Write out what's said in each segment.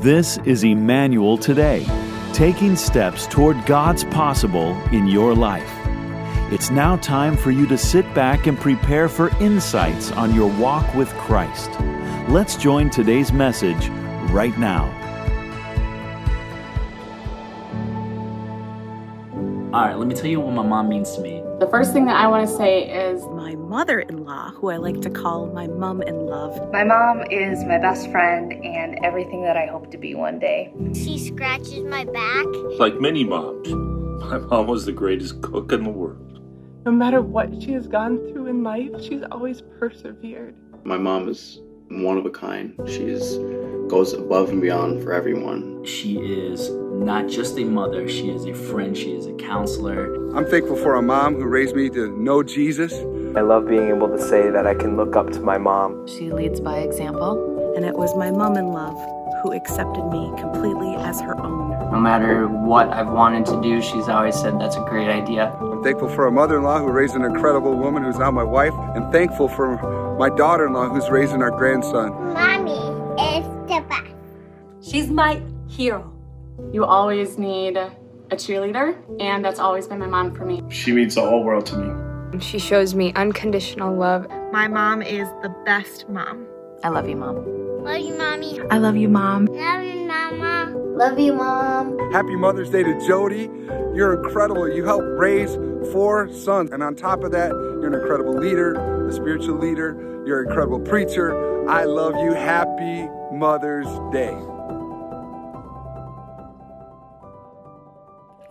This is Emmanuel Today, taking steps toward God's possible in your life. It's now time for you to sit back and prepare for insights on your walk with Christ. Let's join today's message right now. All right, let me tell you what my mom means to me. The first thing that I want to say is my mother in law, who I like to call my mum in love. My mom is my best friend and everything that I hope to be one day. She scratches my back. Like many moms, my mom was the greatest cook in the world. No matter what she has gone through in life, she's always persevered. My mom is one of a kind. She is goes above and beyond for everyone. She is not just a mother, she is a friend, she is a counselor. I'm thankful for a mom who raised me to know Jesus. I love being able to say that I can look up to my mom. She leads by example. And it was my mom in love who accepted me completely as her own. No matter what I've wanted to do, she's always said that's a great idea. I'm thankful for a mother in law who raised an incredible woman who's now my wife, and thankful for my daughter in law who's raising our grandson. Mommy is the best. She's my hero. You always need a cheerleader, and that's always been my mom for me. She means the whole world to me. She shows me unconditional love. My mom is the best mom. I love you, Mom. Love you, Mommy. I love you, Mom. Love you, Mama. Love you, Mom. Happy Mother's Day to Jody. You're incredible. You helped raise four sons. And on top of that, you're an incredible leader, a spiritual leader. You're an incredible preacher. I love you. Happy Mother's Day.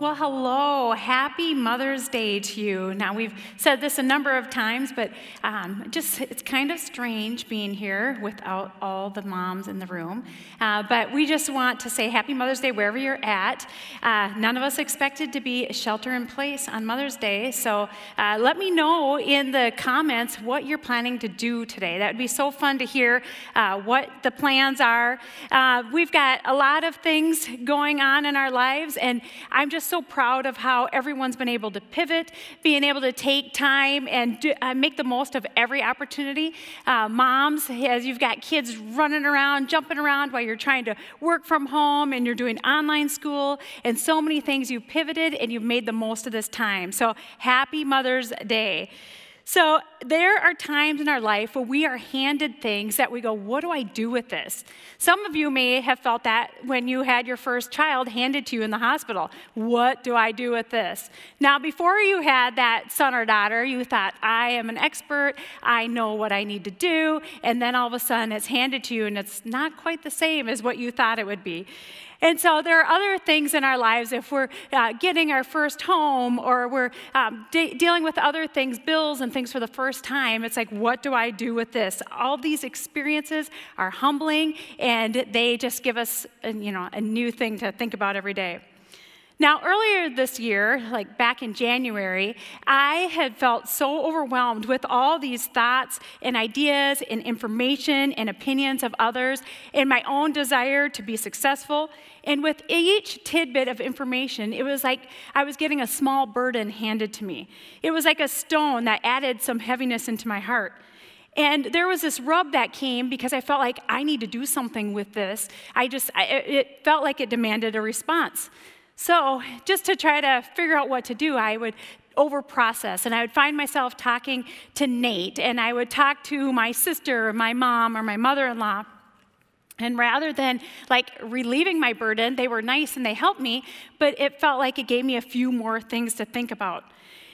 Well, hello. Happy Mother's Day to you. Now, we've said this a number of times, but um, just it's kind of strange being here without all the moms in the room. Uh, but we just want to say Happy Mother's Day wherever you're at. Uh, none of us expected to be shelter in place on Mother's Day, so uh, let me know in the comments what you're planning to do today. That would be so fun to hear uh, what the plans are. Uh, we've got a lot of things going on in our lives, and I'm just so proud of how everyone's been able to pivot, being able to take time and do, uh, make the most of every opportunity. Uh, moms, as you've got kids running around, jumping around while you're trying to work from home and you're doing online school and so many things, you pivoted and you've made the most of this time. So happy Mother's Day. So, there are times in our life where we are handed things that we go, What do I do with this? Some of you may have felt that when you had your first child handed to you in the hospital. What do I do with this? Now, before you had that son or daughter, you thought, I am an expert, I know what I need to do. And then all of a sudden it's handed to you and it's not quite the same as what you thought it would be. And so there are other things in our lives if we're uh, getting our first home or we're um, de- dealing with other things, bills and things for the first time. It's like, what do I do with this? All these experiences are humbling and they just give us, a, you know, a new thing to think about every day. Now, earlier this year, like back in January, I had felt so overwhelmed with all these thoughts and ideas and information and opinions of others and my own desire to be successful. And with each tidbit of information, it was like I was getting a small burden handed to me. It was like a stone that added some heaviness into my heart. And there was this rub that came because I felt like I need to do something with this. I just, I, it felt like it demanded a response. So, just to try to figure out what to do, I would over process and I would find myself talking to Nate and I would talk to my sister or my mom or my mother in law. And rather than like relieving my burden, they were nice and they helped me, but it felt like it gave me a few more things to think about.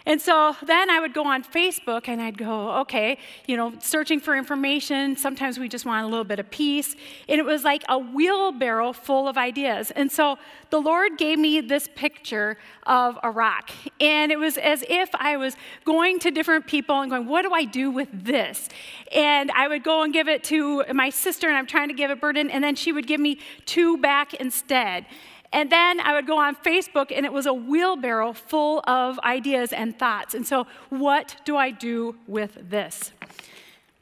And so then I would go on Facebook and I'd go, okay, you know, searching for information. Sometimes we just want a little bit of peace. And it was like a wheelbarrow full of ideas. And so the Lord gave me this picture of a rock. And it was as if I was going to different people and going, what do I do with this? And I would go and give it to my sister, and I'm trying to give a burden, and then she would give me two back instead. And then I would go on Facebook, and it was a wheelbarrow full of ideas and thoughts. And so, what do I do with this?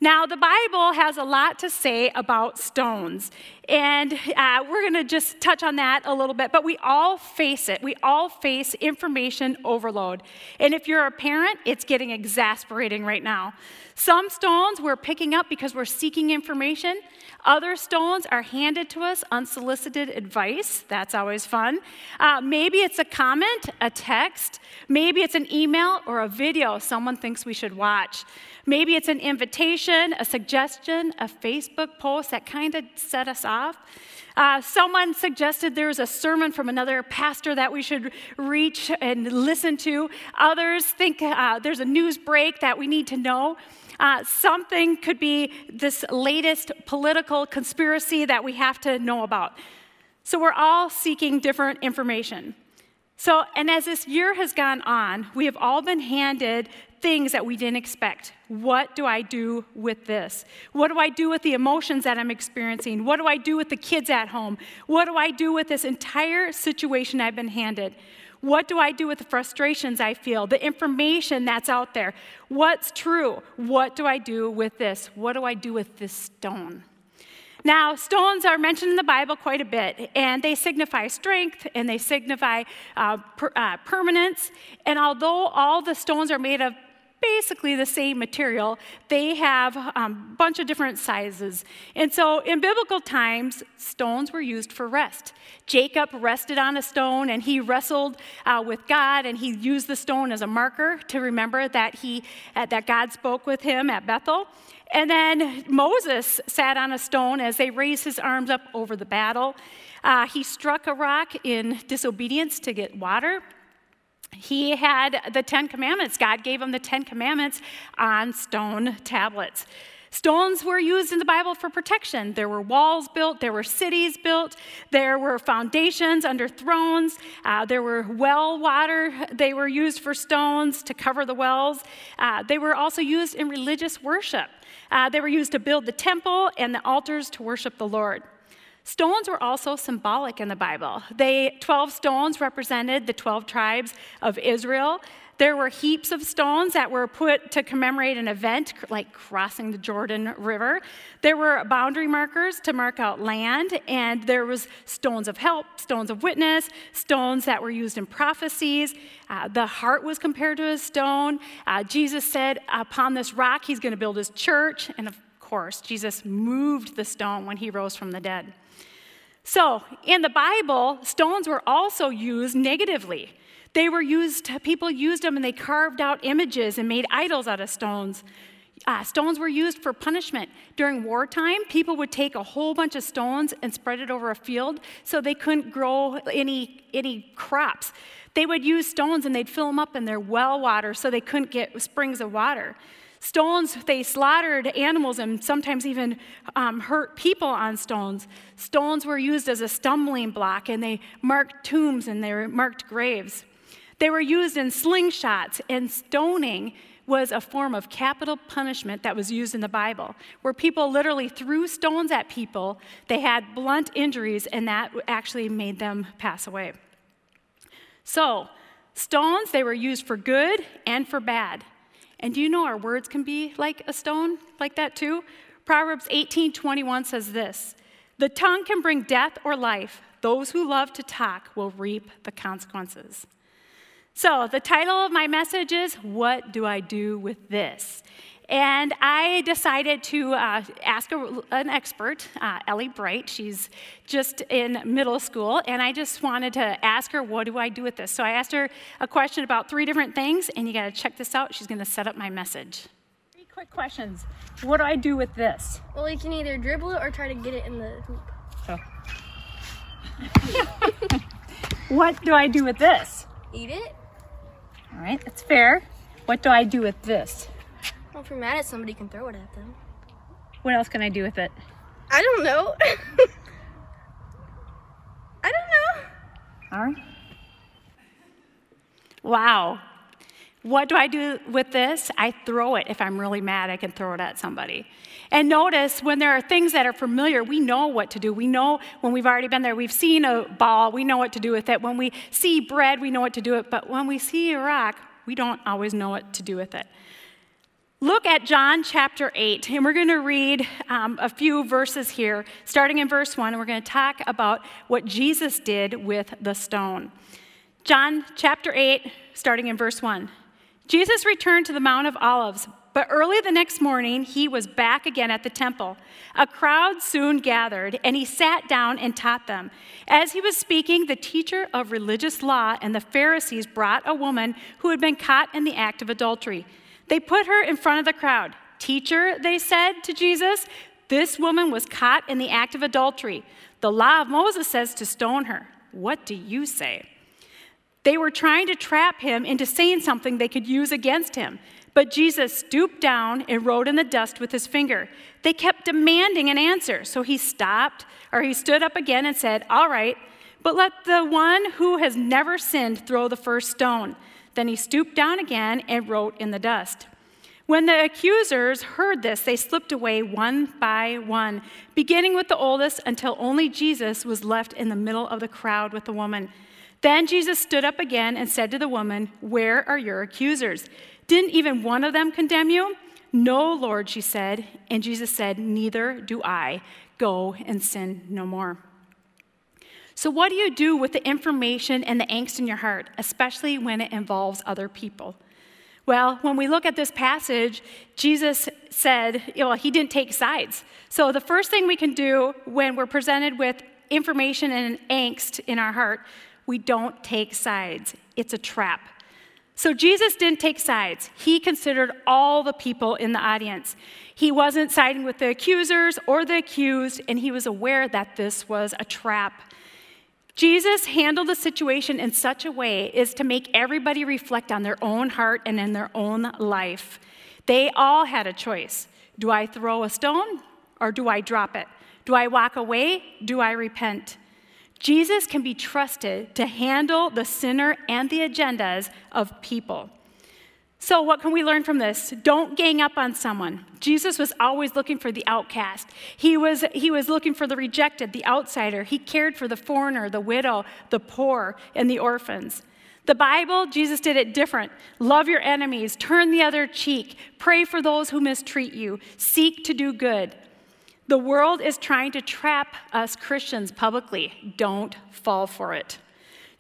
Now, the Bible has a lot to say about stones. And uh, we're going to just touch on that a little bit, but we all face it. We all face information overload. And if you're a parent, it's getting exasperating right now. Some stones we're picking up because we're seeking information. Other stones are handed to us unsolicited advice. That's always fun. Uh, maybe it's a comment, a text. Maybe it's an email or a video someone thinks we should watch. Maybe it's an invitation, a suggestion, a Facebook post that kind of set us off. Uh, someone suggested there's a sermon from another pastor that we should reach and listen to. Others think uh, there's a news break that we need to know. Uh, something could be this latest political conspiracy that we have to know about. So we're all seeking different information. So, and as this year has gone on, we have all been handed things that we didn't expect. What do I do with this? What do I do with the emotions that I'm experiencing? What do I do with the kids at home? What do I do with this entire situation I've been handed? What do I do with the frustrations I feel, the information that's out there? What's true? What do I do with this? What do I do with this stone? Now, stones are mentioned in the Bible quite a bit, and they signify strength and they signify uh, per, uh, permanence. And although all the stones are made of basically the same material. They have a um, bunch of different sizes. And so in biblical times, stones were used for rest. Jacob rested on a stone and he wrestled uh, with God and he used the stone as a marker to remember that, he, uh, that God spoke with him at Bethel. And then Moses sat on a stone as they raised his arms up over the battle. Uh, he struck a rock in disobedience to get water. He had the Ten Commandments. God gave him the Ten Commandments on stone tablets. Stones were used in the Bible for protection. There were walls built, there were cities built, there were foundations under thrones, uh, there were well water. They were used for stones to cover the wells. Uh, they were also used in religious worship. Uh, they were used to build the temple and the altars to worship the Lord. Stones were also symbolic in the Bible. They 12 stones represented the 12 tribes of Israel. There were heaps of stones that were put to commemorate an event like crossing the Jordan River. There were boundary markers to mark out land, and there was stones of help, stones of witness, stones that were used in prophecies. Uh, the heart was compared to a stone. Uh, Jesus said, "Upon this rock, He's going to build His church," and of course, Jesus moved the stone when He rose from the dead. So, in the Bible, stones were also used negatively. They were used, people used them and they carved out images and made idols out of stones. Uh, stones were used for punishment. During wartime, people would take a whole bunch of stones and spread it over a field so they couldn't grow any, any crops. They would use stones and they'd fill them up in their well water so they couldn't get springs of water. Stones, they slaughtered animals and sometimes even um, hurt people on stones. Stones were used as a stumbling block and they marked tombs and they marked graves. They were used in slingshots, and stoning was a form of capital punishment that was used in the Bible, where people literally threw stones at people. They had blunt injuries, and that actually made them pass away. So, stones, they were used for good and for bad. And do you know our words can be like a stone, like that too? Proverbs 18:21 says this: "The tongue can bring death or life. Those who love to talk will reap the consequences." So, the title of my message is What Do I Do with This? And I decided to uh, ask a, an expert, uh, Ellie Bright. She's just in middle school, and I just wanted to ask her, What do I do with this? So I asked her a question about three different things, and you got to check this out. She's going to set up my message. Three quick questions. What do I do with this? Well, you can either dribble it or try to get it in the hoop. Oh. what do I do with this? Eat it. All right, that's fair. What do I do with this? Well, if you're mad at somebody, you can throw it at them. What else can I do with it? I don't know. I don't know. All right. Wow. What do I do with this? I throw it. If I'm really mad, I can throw it at somebody. And notice when there are things that are familiar, we know what to do. We know when we've already been there, we've seen a ball, we know what to do with it. When we see bread, we know what to do with it. But when we see a rock, we don't always know what to do with it. Look at John chapter 8, and we're going to read um, a few verses here, starting in verse 1, and we're going to talk about what Jesus did with the stone. John chapter 8, starting in verse 1. Jesus returned to the Mount of Olives, but early the next morning he was back again at the temple. A crowd soon gathered, and he sat down and taught them. As he was speaking, the teacher of religious law and the Pharisees brought a woman who had been caught in the act of adultery. They put her in front of the crowd. Teacher, they said to Jesus, this woman was caught in the act of adultery. The law of Moses says to stone her. What do you say? They were trying to trap him into saying something they could use against him. But Jesus stooped down and wrote in the dust with his finger. They kept demanding an answer, so he stopped, or he stood up again and said, All right, but let the one who has never sinned throw the first stone. Then he stooped down again and wrote in the dust. When the accusers heard this, they slipped away one by one, beginning with the oldest until only Jesus was left in the middle of the crowd with the woman. Then Jesus stood up again and said to the woman, Where are your accusers? Didn't even one of them condemn you? No, Lord, she said. And Jesus said, Neither do I. Go and sin no more. So, what do you do with the information and the angst in your heart, especially when it involves other people? Well, when we look at this passage, Jesus said, well, he didn't take sides. So, the first thing we can do when we're presented with information and angst in our heart, we don't take sides. It's a trap. So, Jesus didn't take sides. He considered all the people in the audience. He wasn't siding with the accusers or the accused, and he was aware that this was a trap. Jesus handled the situation in such a way as to make everybody reflect on their own heart and in their own life. They all had a choice. Do I throw a stone or do I drop it? Do I walk away? Do I repent? Jesus can be trusted to handle the sinner and the agendas of people. So, what can we learn from this? Don't gang up on someone. Jesus was always looking for the outcast. He was, he was looking for the rejected, the outsider. He cared for the foreigner, the widow, the poor, and the orphans. The Bible, Jesus did it different. Love your enemies, turn the other cheek, pray for those who mistreat you, seek to do good. The world is trying to trap us Christians publicly. Don't fall for it.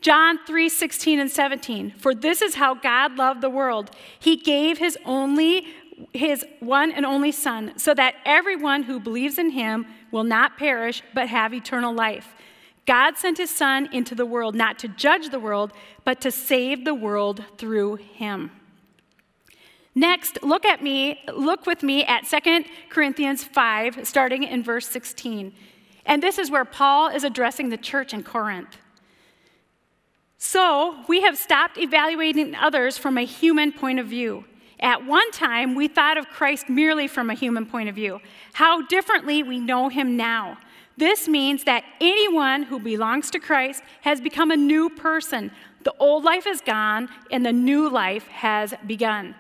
John 3 16 and 17. For this is how God loved the world. He gave his only, his one and only Son, so that everyone who believes in him will not perish, but have eternal life. God sent his Son into the world not to judge the world, but to save the world through him. Next, look at me, look with me at 2 Corinthians 5, starting in verse 16. And this is where Paul is addressing the church in Corinth. So, we have stopped evaluating others from a human point of view. At one time, we thought of Christ merely from a human point of view. How differently we know him now. This means that anyone who belongs to Christ has become a new person. The old life is gone and the new life has begun.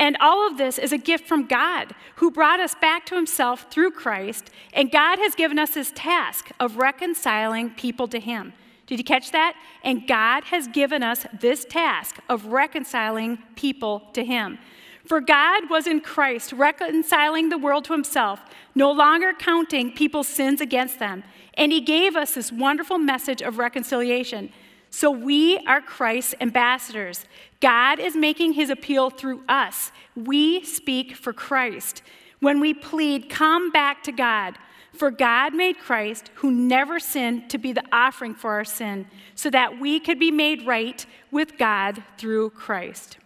And all of this is a gift from God, who brought us back to himself through Christ, and God has given us this task of reconciling people to him. Did you catch that? And God has given us this task of reconciling people to Him. For God was in Christ, reconciling the world to Himself, no longer counting people's sins against them. And He gave us this wonderful message of reconciliation. So we are Christ's ambassadors. God is making His appeal through us. We speak for Christ. When we plead, come back to God, for God made Christ, who never sinned, to be the offering for our sin, so that we could be made right with God through Christ.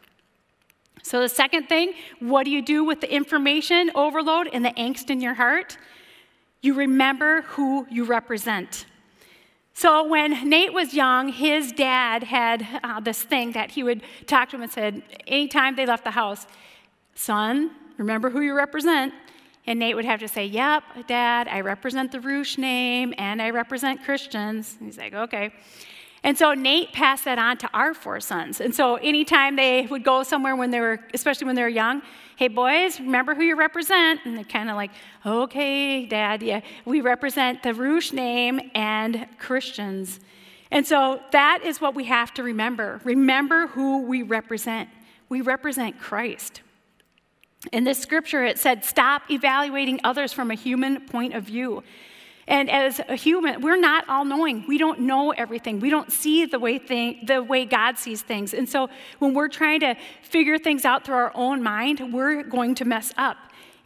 So, the second thing, what do you do with the information overload and the angst in your heart? You remember who you represent. So, when Nate was young, his dad had uh, this thing that he would talk to him and said, anytime they left the house, son, remember who you represent. And Nate would have to say, Yep, Dad, I represent the Roosh name and I represent Christians. And he's like, Okay. And so Nate passed that on to our four sons. And so anytime they would go somewhere when they were, especially when they were young, hey boys, remember who you represent? And they kind of like, okay, dad, yeah, we represent the Roosh name and Christians. And so that is what we have to remember. Remember who we represent. We represent Christ. In this scripture, it said, Stop evaluating others from a human point of view. And as a human, we're not all knowing. We don't know everything. We don't see the way, thing, the way God sees things. And so when we're trying to figure things out through our own mind, we're going to mess up.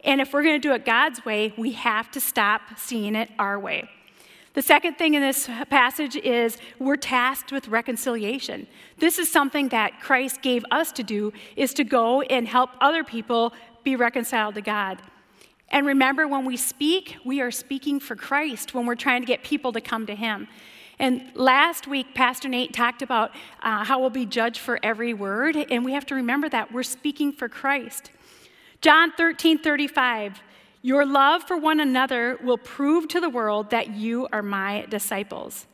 And if we're going to do it God's way, we have to stop seeing it our way. The second thing in this passage is we're tasked with reconciliation. This is something that Christ gave us to do is to go and help other people be reconciled to God. And remember when we speak, we are speaking for Christ when we're trying to get people to come to him. And last week, Pastor Nate talked about uh, how we'll be judged for every word, and we have to remember that we're speaking for Christ. John 13, 35. Your love for one another will prove to the world that you are my disciples.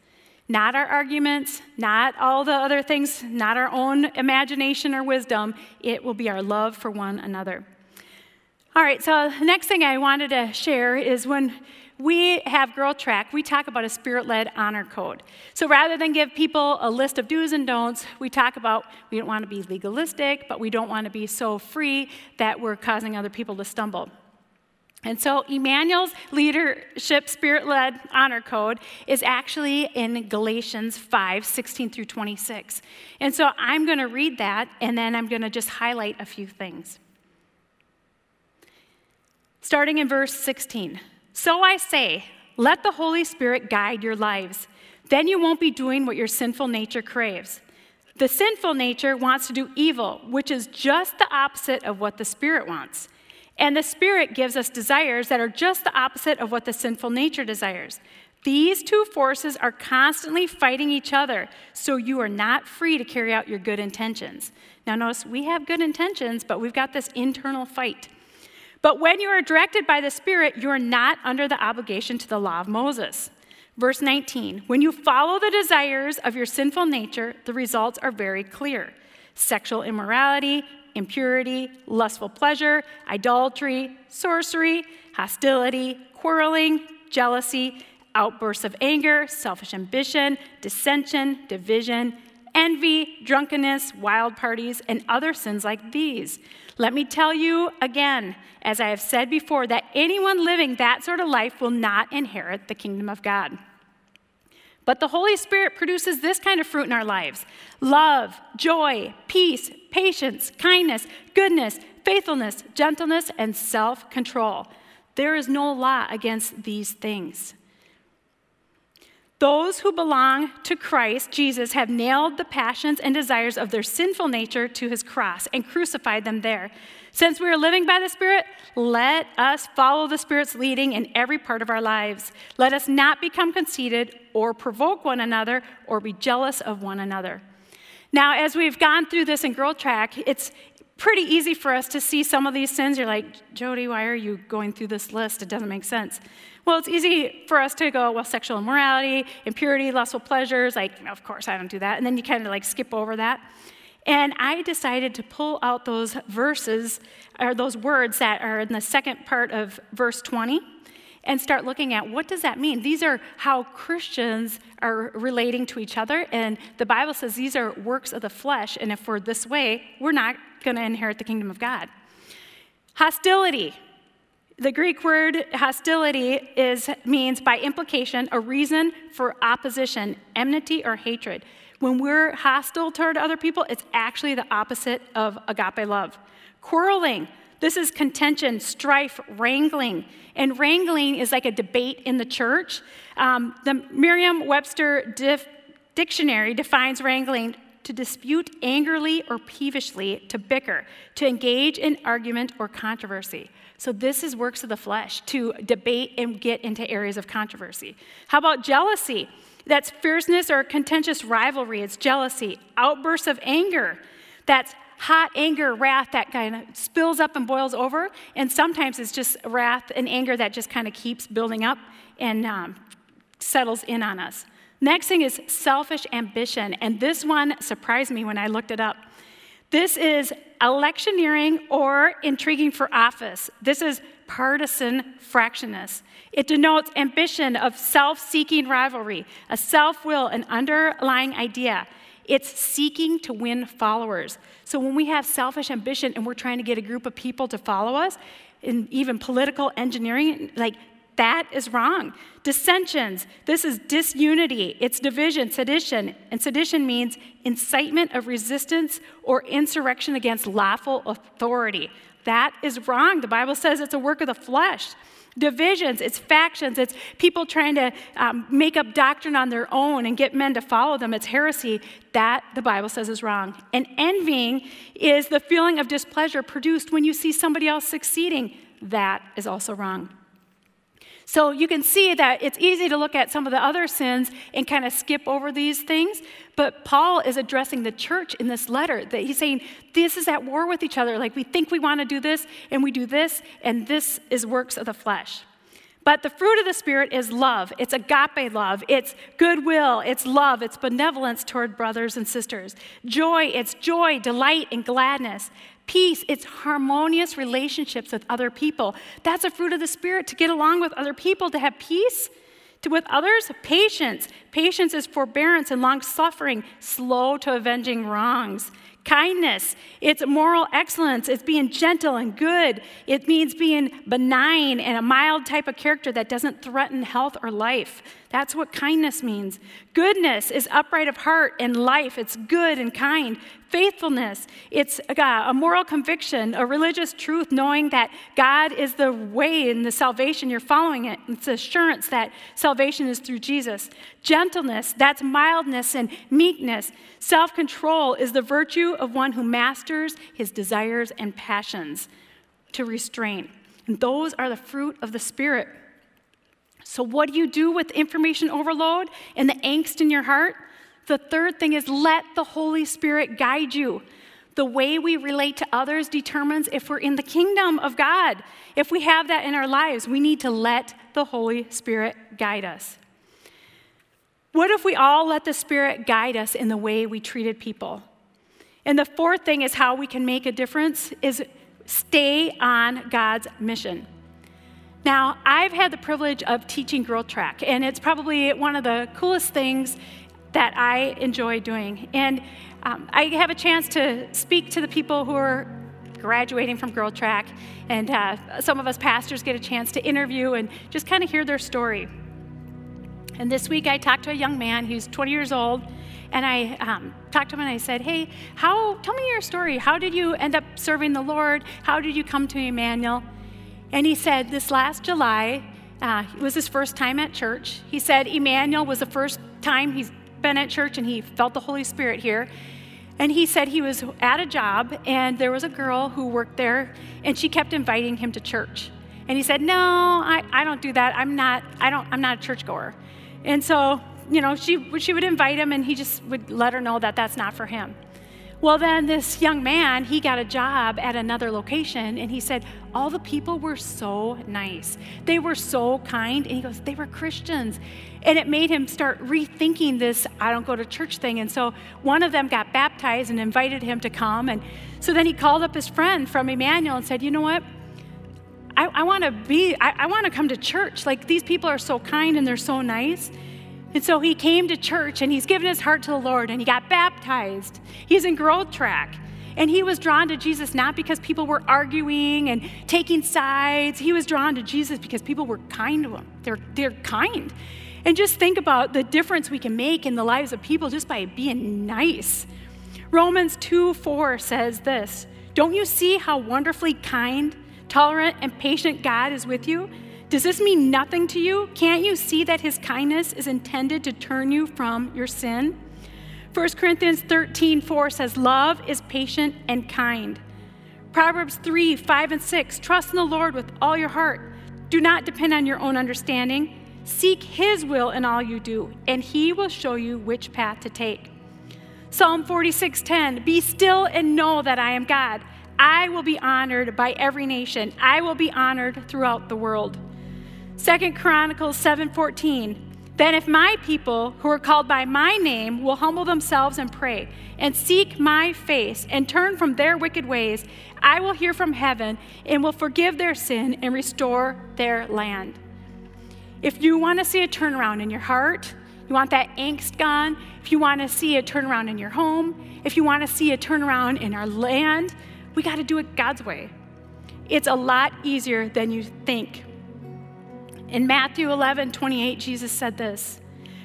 Not our arguments, not all the other things, not our own imagination or wisdom. It will be our love for one another. All right, so the next thing I wanted to share is when we have Growth Track, we talk about a spirit led honor code. So rather than give people a list of do's and don'ts, we talk about we don't want to be legalistic, but we don't want to be so free that we're causing other people to stumble. And so, Emmanuel's leadership spirit led honor code is actually in Galatians 5 16 through 26. And so, I'm going to read that and then I'm going to just highlight a few things. Starting in verse 16. So I say, let the Holy Spirit guide your lives. Then you won't be doing what your sinful nature craves. The sinful nature wants to do evil, which is just the opposite of what the Spirit wants. And the Spirit gives us desires that are just the opposite of what the sinful nature desires. These two forces are constantly fighting each other, so you are not free to carry out your good intentions. Now, notice we have good intentions, but we've got this internal fight. But when you are directed by the Spirit, you are not under the obligation to the law of Moses. Verse 19 When you follow the desires of your sinful nature, the results are very clear sexual immorality, impurity, lustful pleasure, idolatry, sorcery, hostility, quarreling, jealousy, outbursts of anger, selfish ambition, dissension, division, envy, drunkenness, wild parties, and other sins like these. Let me tell you again, as I have said before, that anyone living that sort of life will not inherit the kingdom of God. But the Holy Spirit produces this kind of fruit in our lives love, joy, peace, patience, kindness, goodness, faithfulness, gentleness, and self control. There is no law against these things. Those who belong to Christ, Jesus, have nailed the passions and desires of their sinful nature to his cross and crucified them there. Since we are living by the Spirit, let us follow the Spirit's leading in every part of our lives. Let us not become conceited or provoke one another or be jealous of one another. Now, as we've gone through this in Growth Track, it's pretty easy for us to see some of these sins. You're like, Jody, why are you going through this list? It doesn't make sense. Well, it's easy for us to go, well, sexual immorality, impurity, lustful pleasures, like, of course, I don't do that. And then you kind of like skip over that. And I decided to pull out those verses, or those words that are in the second part of verse 20, and start looking at what does that mean? These are how Christians are relating to each other. And the Bible says these are works of the flesh. And if we're this way, we're not going to inherit the kingdom of God. Hostility. The Greek word hostility is, means, by implication, a reason for opposition, enmity, or hatred. When we're hostile toward other people, it's actually the opposite of agape love. Quarreling, this is contention, strife, wrangling. And wrangling is like a debate in the church. Um, the Merriam Webster Dictionary defines wrangling to dispute angrily or peevishly, to bicker, to engage in argument or controversy. So, this is works of the flesh to debate and get into areas of controversy. How about jealousy? That's fierceness or contentious rivalry. It's jealousy. Outbursts of anger. That's hot anger, wrath that kind of spills up and boils over. And sometimes it's just wrath and anger that just kind of keeps building up and um, settles in on us. Next thing is selfish ambition. And this one surprised me when I looked it up. This is electioneering or intriguing for office. This is partisan fractionness. It denotes ambition of self seeking rivalry, a self will, an underlying idea. It's seeking to win followers. So when we have selfish ambition and we're trying to get a group of people to follow us, in even political engineering, like that is wrong. Dissensions, this is disunity, it's division, sedition. And sedition means incitement of resistance or insurrection against lawful authority. That is wrong. The Bible says it's a work of the flesh. Divisions, it's factions, it's people trying to um, make up doctrine on their own and get men to follow them. It's heresy. That, the Bible says, is wrong. And envying is the feeling of displeasure produced when you see somebody else succeeding. That is also wrong. So you can see that it's easy to look at some of the other sins and kind of skip over these things, but Paul is addressing the church in this letter that he's saying this is at war with each other. Like we think we want to do this and we do this, and this is works of the flesh. But the fruit of the Spirit is love. It's agape love. It's goodwill. It's love. It's benevolence toward brothers and sisters. Joy. It's joy, delight, and gladness. Peace, it's harmonious relationships with other people. That's a fruit of the Spirit to get along with other people, to have peace. To with others, patience. Patience is forbearance and long suffering, slow to avenging wrongs. Kindness, it's moral excellence. It's being gentle and good. It means being benign and a mild type of character that doesn't threaten health or life. That's what kindness means. Goodness is upright of heart and life. It's good and kind. Faithfulness, it's a moral conviction, a religious truth, knowing that God is the way and the salvation. You're following it. It's assurance that salvation is through Jesus. Gentleness, that's mildness and meekness. Self control is the virtue of one who masters his desires and passions to restrain. And those are the fruit of the Spirit. So, what do you do with information overload and the angst in your heart? The third thing is let the Holy Spirit guide you. The way we relate to others determines if we're in the kingdom of God. If we have that in our lives, we need to let the Holy Spirit guide us. What if we all let the Spirit guide us in the way we treated people? And the fourth thing is how we can make a difference is stay on God's mission. Now, I've had the privilege of teaching Growth Track, and it's probably one of the coolest things that I enjoy doing. And um, I have a chance to speak to the people who are graduating from Growth Track, and uh, some of us pastors get a chance to interview and just kind of hear their story. And this week I talked to a young man who's 20 years old, and I um, talked to him and I said, Hey, how, tell me your story. How did you end up serving the Lord? How did you come to Emmanuel? And he said, This last July uh, was his first time at church. He said, Emmanuel was the first time he's been at church and he felt the Holy Spirit here. And he said he was at a job and there was a girl who worked there and she kept inviting him to church. And he said, No, I, I don't do that. I'm not, I don't, I'm not a churchgoer. And so, you know, she, she would invite him and he just would let her know that that's not for him. Well, then this young man, he got a job at another location, and he said, All the people were so nice. They were so kind. And he goes, They were Christians. And it made him start rethinking this I don't go to church thing. And so one of them got baptized and invited him to come. And so then he called up his friend from Emmanuel and said, You know what? I, I want to be, I, I want to come to church. Like these people are so kind and they're so nice. And so he came to church and he's given his heart to the Lord and he got baptized. He's in growth track. And he was drawn to Jesus not because people were arguing and taking sides. He was drawn to Jesus because people were kind to him. They're, they're kind. And just think about the difference we can make in the lives of people just by being nice. Romans 2 4 says this Don't you see how wonderfully kind, tolerant, and patient God is with you? Does this mean nothing to you? Can't you see that his kindness is intended to turn you from your sin? 1 Corinthians 13 4 says, Love is patient and kind. Proverbs 3 5 and 6 Trust in the Lord with all your heart. Do not depend on your own understanding. Seek his will in all you do, and he will show you which path to take. Psalm 46 10 Be still and know that I am God. I will be honored by every nation, I will be honored throughout the world. Second Chronicles 7:14. Then if my people who are called by my name will humble themselves and pray and seek my face and turn from their wicked ways, I will hear from heaven and will forgive their sin and restore their land. If you want to see a turnaround in your heart, you want that angst gone, if you want to see a turnaround in your home, if you want to see a turnaround in our land, we got to do it God's way. It's a lot easier than you think. In Matthew 11 28, Jesus said this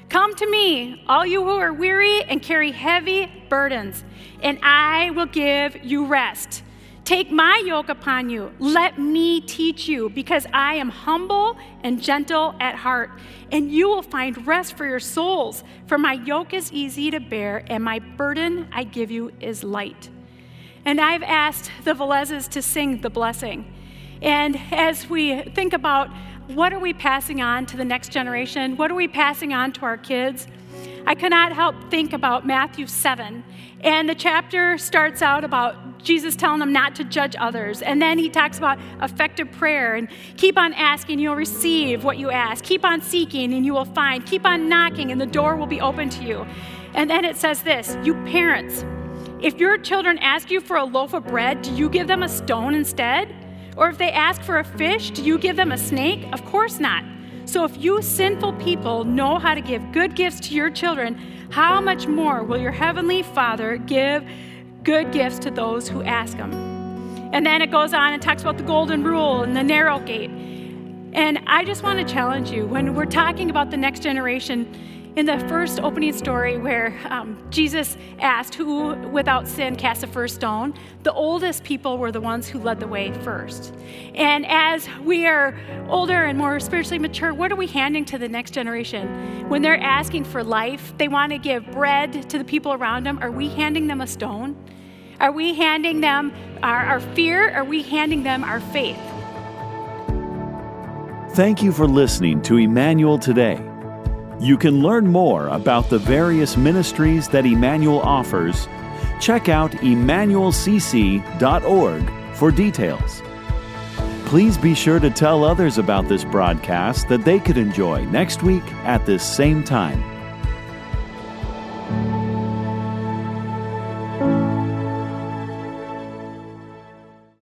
Come to me, all you who are weary and carry heavy burdens, and I will give you rest. Take my yoke upon you. Let me teach you, because I am humble and gentle at heart, and you will find rest for your souls. For my yoke is easy to bear, and my burden I give you is light. And I've asked the Velezes to sing the blessing. And as we think about what are we passing on to the next generation, what are we passing on to our kids, I cannot help think about Matthew 7. And the chapter starts out about Jesus telling them not to judge others. And then he talks about effective prayer and keep on asking, you'll receive what you ask. Keep on seeking, and you will find. Keep on knocking, and the door will be open to you. And then it says this You parents, if your children ask you for a loaf of bread, do you give them a stone instead? Or if they ask for a fish, do you give them a snake? Of course not. So if you sinful people know how to give good gifts to your children, how much more will your heavenly Father give good gifts to those who ask him? And then it goes on and talks about the golden rule and the narrow gate. And I just want to challenge you when we're talking about the next generation in the first opening story, where um, Jesus asked who without sin cast the first stone, the oldest people were the ones who led the way first. And as we are older and more spiritually mature, what are we handing to the next generation? When they're asking for life, they want to give bread to the people around them. Are we handing them a stone? Are we handing them our, our fear? Are we handing them our faith? Thank you for listening to Emmanuel Today. You can learn more about the various ministries that Emmanuel offers. Check out emmanuelcc.org for details. Please be sure to tell others about this broadcast that they could enjoy next week at this same time.